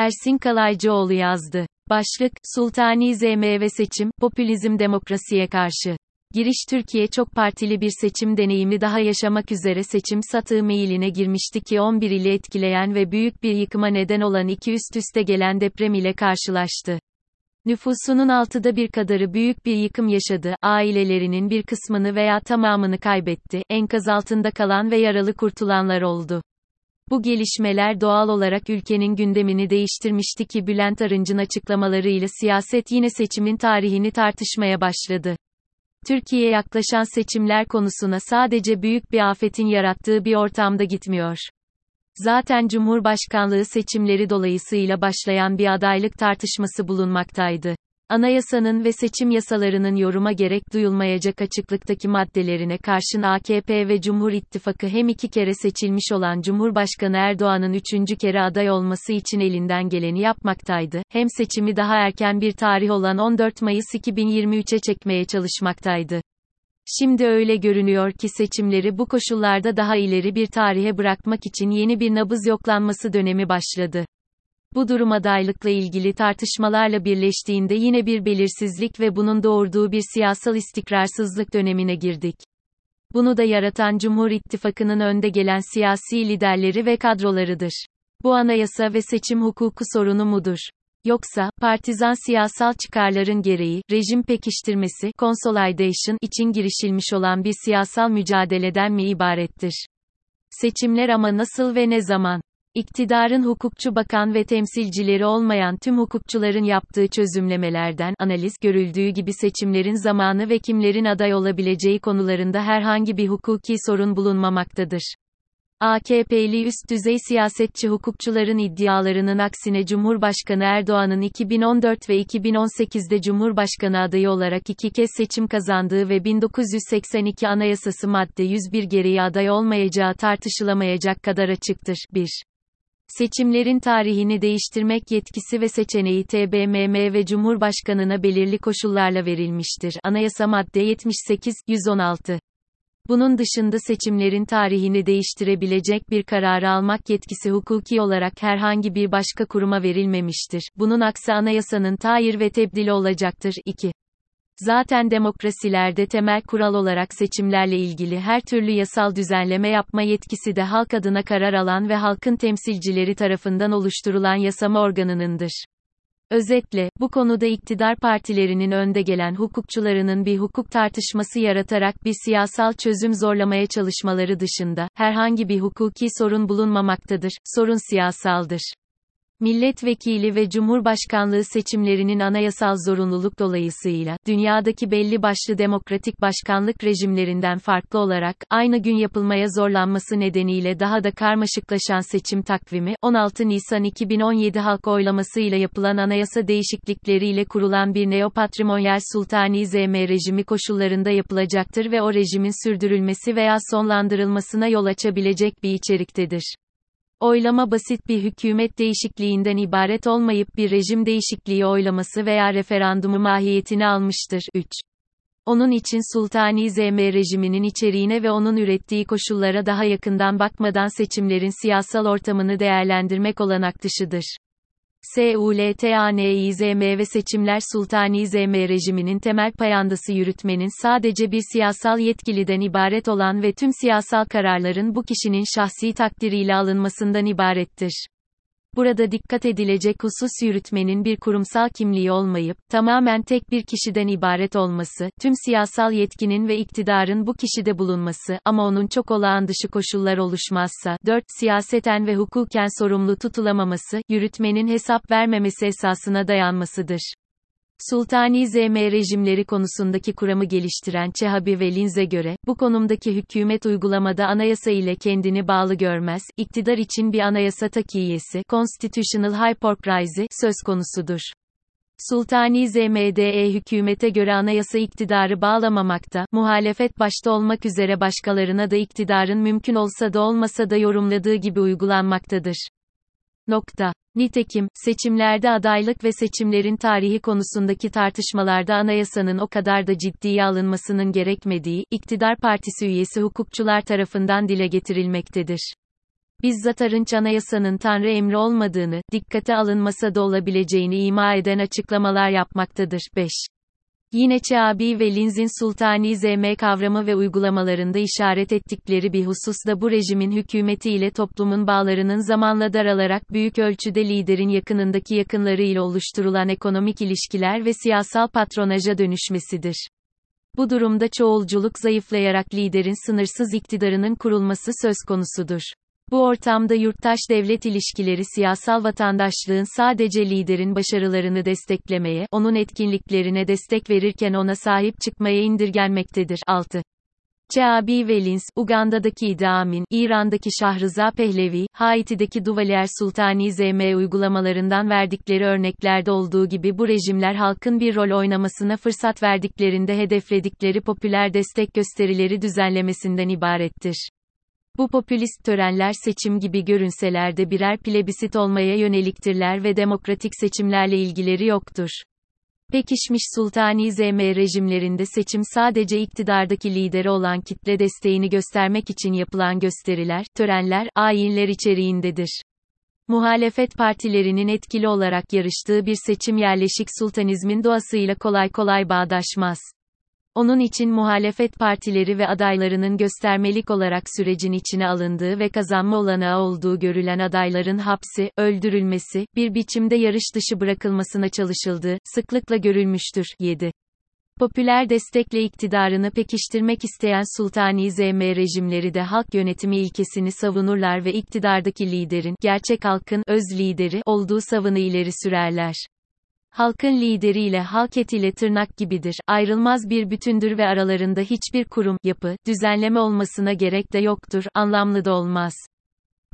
Ersin Kalaycıoğlu yazdı. Başlık, Sultani ZM ve seçim, popülizm demokrasiye karşı. Giriş Türkiye çok partili bir seçim deneyimi daha yaşamak üzere seçim satığı meyiline girmişti ki 11 ili etkileyen ve büyük bir yıkıma neden olan iki üst üste gelen deprem ile karşılaştı. Nüfusunun altıda bir kadarı büyük bir yıkım yaşadı, ailelerinin bir kısmını veya tamamını kaybetti, enkaz altında kalan ve yaralı kurtulanlar oldu. Bu gelişmeler doğal olarak ülkenin gündemini değiştirmişti ki Bülent Arınç'ın açıklamalarıyla siyaset yine seçimin tarihini tartışmaya başladı. Türkiye yaklaşan seçimler konusuna sadece büyük bir afetin yarattığı bir ortamda gitmiyor. Zaten Cumhurbaşkanlığı seçimleri dolayısıyla başlayan bir adaylık tartışması bulunmaktaydı. Anayasanın ve seçim yasalarının yoruma gerek duyulmayacak açıklıktaki maddelerine karşın AKP ve Cumhur İttifakı hem iki kere seçilmiş olan Cumhurbaşkanı Erdoğan'ın üçüncü kere aday olması için elinden geleni yapmaktaydı, hem seçimi daha erken bir tarih olan 14 Mayıs 2023'e çekmeye çalışmaktaydı. Şimdi öyle görünüyor ki seçimleri bu koşullarda daha ileri bir tarihe bırakmak için yeni bir nabız yoklanması dönemi başladı. Bu durum adaylıkla ilgili tartışmalarla birleştiğinde yine bir belirsizlik ve bunun doğurduğu bir siyasal istikrarsızlık dönemine girdik. Bunu da yaratan Cumhur İttifakı'nın önde gelen siyasi liderleri ve kadrolarıdır. Bu anayasa ve seçim hukuku sorunu mudur? Yoksa, partizan siyasal çıkarların gereği, rejim pekiştirmesi, consolidation için girişilmiş olan bir siyasal mücadeleden mi ibarettir? Seçimler ama nasıl ve ne zaman? İktidarın hukukçu bakan ve temsilcileri olmayan tüm hukukçuların yaptığı çözümlemelerden analiz görüldüğü gibi seçimlerin zamanı ve kimlerin aday olabileceği konularında herhangi bir hukuki sorun bulunmamaktadır. AKP'li üst düzey siyasetçi hukukçuların iddialarının aksine Cumhurbaşkanı Erdoğan'ın 2014 ve 2018'de Cumhurbaşkanı adayı olarak iki kez seçim kazandığı ve 1982 Anayasası madde 101 gereği aday olmayacağı tartışılamayacak kadar açıktır. 1. Seçimlerin tarihini değiştirmek yetkisi ve seçeneği TBMM ve Cumhurbaşkanına belirli koşullarla verilmiştir. Anayasa madde 78, 116. Bunun dışında seçimlerin tarihini değiştirebilecek bir kararı almak yetkisi hukuki olarak herhangi bir başka kuruma verilmemiştir. Bunun aksi anayasanın tayir ve tebdili olacaktır. 2. Zaten demokrasilerde temel kural olarak seçimlerle ilgili her türlü yasal düzenleme yapma yetkisi de halk adına karar alan ve halkın temsilcileri tarafından oluşturulan yasama organınındır. Özetle, bu konuda iktidar partilerinin önde gelen hukukçularının bir hukuk tartışması yaratarak bir siyasal çözüm zorlamaya çalışmaları dışında, herhangi bir hukuki sorun bulunmamaktadır, sorun siyasaldır. Milletvekili ve Cumhurbaşkanlığı seçimlerinin anayasal zorunluluk dolayısıyla, dünyadaki belli başlı demokratik başkanlık rejimlerinden farklı olarak, aynı gün yapılmaya zorlanması nedeniyle daha da karmaşıklaşan seçim takvimi, 16 Nisan 2017 halk oylamasıyla yapılan anayasa değişiklikleriyle kurulan bir neopatrimonyal sultani ZM rejimi koşullarında yapılacaktır ve o rejimin sürdürülmesi veya sonlandırılmasına yol açabilecek bir içeriktedir. Oylama basit bir hükümet değişikliğinden ibaret olmayıp bir rejim değişikliği oylaması veya referandumu mahiyetini almıştır. 3. Onun için Sultani ZM rejiminin içeriğine ve onun ürettiği koşullara daha yakından bakmadan seçimlerin siyasal ortamını değerlendirmek olanak dışıdır. SULTANİZM ve seçimler Sultanizm rejiminin temel payandası yürütmenin sadece bir siyasal yetkiliden ibaret olan ve tüm siyasal kararların bu kişinin şahsi takdiriyle alınmasından ibarettir. Burada dikkat edilecek husus yürütmenin bir kurumsal kimliği olmayıp, tamamen tek bir kişiden ibaret olması, tüm siyasal yetkinin ve iktidarın bu kişide bulunması, ama onun çok olağan dışı koşullar oluşmazsa, 4. Siyaseten ve hukuken sorumlu tutulamaması, yürütmenin hesap vermemesi esasına dayanmasıdır. Sultani ZM rejimleri konusundaki kuramı geliştiren Çehabi ve Linz'e göre, bu konumdaki hükümet uygulamada anayasa ile kendini bağlı görmez, iktidar için bir anayasa takiyesi, constitutional hypocrisy, söz konusudur. Sultani ZMDE hükümete göre anayasa iktidarı bağlamamakta, muhalefet başta olmak üzere başkalarına da iktidarın mümkün olsa da olmasa da yorumladığı gibi uygulanmaktadır. Nokta. Nitekim, seçimlerde adaylık ve seçimlerin tarihi konusundaki tartışmalarda anayasanın o kadar da ciddiye alınmasının gerekmediği, iktidar partisi üyesi hukukçular tarafından dile getirilmektedir. bizzat Arınç Anayasa'nın Tanrı emri olmadığını, dikkate alınmasa da olabileceğini ima eden açıklamalar yapmaktadır. 5. Yine Çabi ve Linz'in sultani zm kavramı ve uygulamalarında işaret ettikleri bir husus da bu rejimin hükümeti ile toplumun bağlarının zamanla daralarak büyük ölçüde liderin yakınındaki yakınları ile oluşturulan ekonomik ilişkiler ve siyasal patronaja dönüşmesidir. Bu durumda çoğulculuk zayıflayarak liderin sınırsız iktidarının kurulması söz konusudur. Bu ortamda yurttaş-devlet ilişkileri siyasal vatandaşlığın sadece liderin başarılarını desteklemeye, onun etkinliklerine destek verirken ona sahip çıkmaya indirgenmektedir. 6. Çaabi Velins, Uganda'daki İdi Amin, İran'daki Şahrıza Pehlevi, Haiti'deki Duvalier Sultani ZM uygulamalarından verdikleri örneklerde olduğu gibi bu rejimler halkın bir rol oynamasına fırsat verdiklerinde hedefledikleri popüler destek gösterileri düzenlemesinden ibarettir. Bu popülist törenler seçim gibi görünseler de birer plebisit olmaya yöneliktirler ve demokratik seçimlerle ilgileri yoktur. Pekişmiş sultani ZM rejimlerinde seçim sadece iktidardaki lideri olan kitle desteğini göstermek için yapılan gösteriler, törenler, ayinler içeriğindedir. Muhalefet partilerinin etkili olarak yarıştığı bir seçim yerleşik sultanizmin doğasıyla kolay kolay bağdaşmaz. Onun için muhalefet partileri ve adaylarının göstermelik olarak sürecin içine alındığı ve kazanma olanağı olduğu görülen adayların hapsi, öldürülmesi, bir biçimde yarış dışı bırakılmasına çalışıldığı, sıklıkla görülmüştür. 7. Popüler destekle iktidarını pekiştirmek isteyen sultani ZM rejimleri de halk yönetimi ilkesini savunurlar ve iktidardaki liderin, gerçek halkın, öz lideri, olduğu savını ileri sürerler. Halkın lideriyle halk etiyle tırnak gibidir, ayrılmaz bir bütündür ve aralarında hiçbir kurum, yapı, düzenleme olmasına gerek de yoktur, anlamlı da olmaz.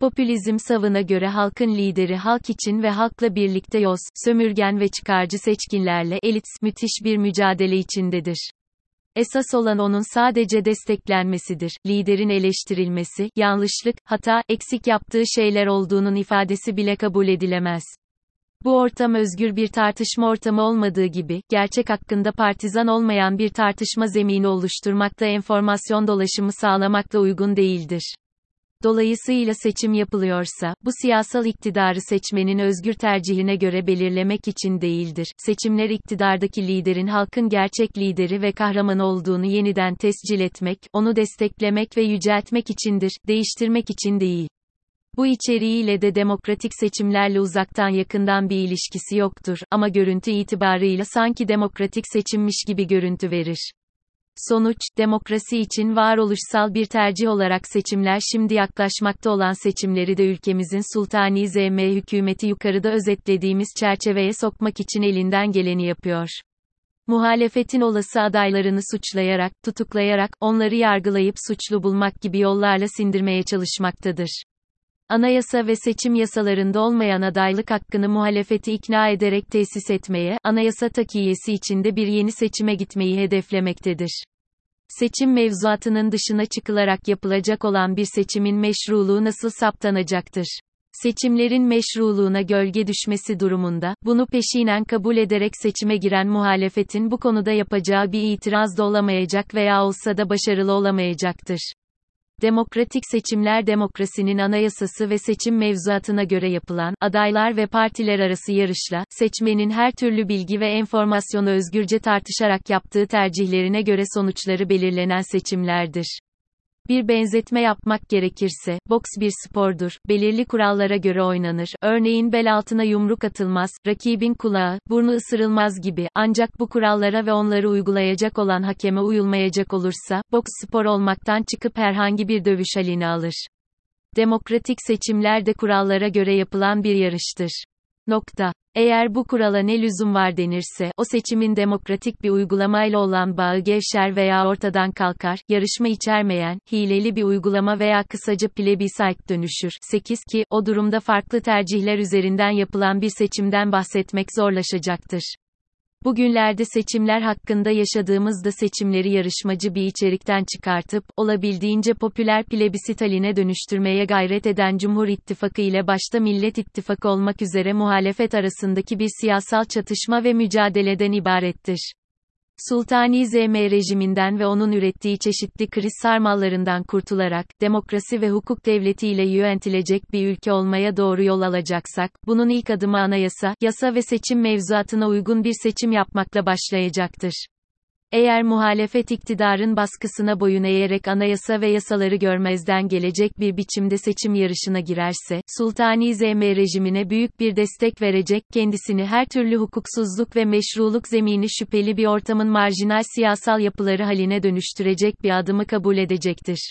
Popülizm savına göre halkın lideri halk için ve halkla birlikte yoz, sömürgen ve çıkarcı seçkinlerle elit, müthiş bir mücadele içindedir. Esas olan onun sadece desteklenmesidir. Liderin eleştirilmesi, yanlışlık, hata, eksik yaptığı şeyler olduğunun ifadesi bile kabul edilemez. Bu ortam özgür bir tartışma ortamı olmadığı gibi, gerçek hakkında partizan olmayan bir tartışma zemini oluşturmakta enformasyon dolaşımı sağlamakla uygun değildir. Dolayısıyla seçim yapılıyorsa, bu siyasal iktidarı seçmenin özgür tercihine göre belirlemek için değildir. Seçimler iktidardaki liderin halkın gerçek lideri ve kahraman olduğunu yeniden tescil etmek, onu desteklemek ve yüceltmek içindir, değiştirmek için değil. Bu içeriğiyle de demokratik seçimlerle uzaktan yakından bir ilişkisi yoktur ama görüntü itibarıyla sanki demokratik seçimmiş gibi görüntü verir. Sonuç, demokrasi için varoluşsal bir tercih olarak seçimler şimdi yaklaşmakta olan seçimleri de ülkemizin sultani ZM hükümeti yukarıda özetlediğimiz çerçeveye sokmak için elinden geleni yapıyor. Muhalefetin olası adaylarını suçlayarak, tutuklayarak, onları yargılayıp suçlu bulmak gibi yollarla sindirmeye çalışmaktadır. Anayasa ve seçim yasalarında olmayan adaylık hakkını muhalefeti ikna ederek tesis etmeye, anayasa takiyesi içinde bir yeni seçime gitmeyi hedeflemektedir. Seçim mevzuatının dışına çıkılarak yapılacak olan bir seçimin meşruluğu nasıl saptanacaktır? Seçimlerin meşruluğuna gölge düşmesi durumunda, bunu peşinen kabul ederek seçime giren muhalefetin bu konuda yapacağı bir itiraz da olamayacak veya olsa da başarılı olamayacaktır. Demokratik seçimler demokrasinin anayasası ve seçim mevzuatına göre yapılan, adaylar ve partiler arası yarışla, seçmenin her türlü bilgi ve enformasyonu özgürce tartışarak yaptığı tercihlerine göre sonuçları belirlenen seçimlerdir. Bir benzetme yapmak gerekirse, boks bir spordur, belirli kurallara göre oynanır, örneğin bel altına yumruk atılmaz, rakibin kulağı, burnu ısırılmaz gibi, ancak bu kurallara ve onları uygulayacak olan hakeme uyulmayacak olursa, boks spor olmaktan çıkıp herhangi bir dövüş halini alır. Demokratik seçimler de kurallara göre yapılan bir yarıştır. Nokta. Eğer bu kurala ne lüzum var denirse, o seçimin demokratik bir uygulamayla olan bağı gevşer veya ortadan kalkar, yarışma içermeyen, hileli bir uygulama veya kısaca plebiscite dönüşür. 8 ki, o durumda farklı tercihler üzerinden yapılan bir seçimden bahsetmek zorlaşacaktır. Bugünlerde seçimler hakkında yaşadığımızda seçimleri yarışmacı bir içerikten çıkartıp, olabildiğince popüler plebisit haline dönüştürmeye gayret eden Cumhur İttifakı ile başta Millet İttifakı olmak üzere muhalefet arasındaki bir siyasal çatışma ve mücadeleden ibarettir. Sultani ZM rejiminden ve onun ürettiği çeşitli kriz sarmallarından kurtularak, demokrasi ve hukuk devletiyle yönetilecek bir ülke olmaya doğru yol alacaksak, bunun ilk adımı anayasa, yasa ve seçim mevzuatına uygun bir seçim yapmakla başlayacaktır. Eğer muhalefet iktidarın baskısına boyun eğerek anayasa ve yasaları görmezden gelecek bir biçimde seçim yarışına girerse, Sultani ZM rejimine büyük bir destek verecek, kendisini her türlü hukuksuzluk ve meşruluk zemini şüpheli bir ortamın marjinal siyasal yapıları haline dönüştürecek bir adımı kabul edecektir.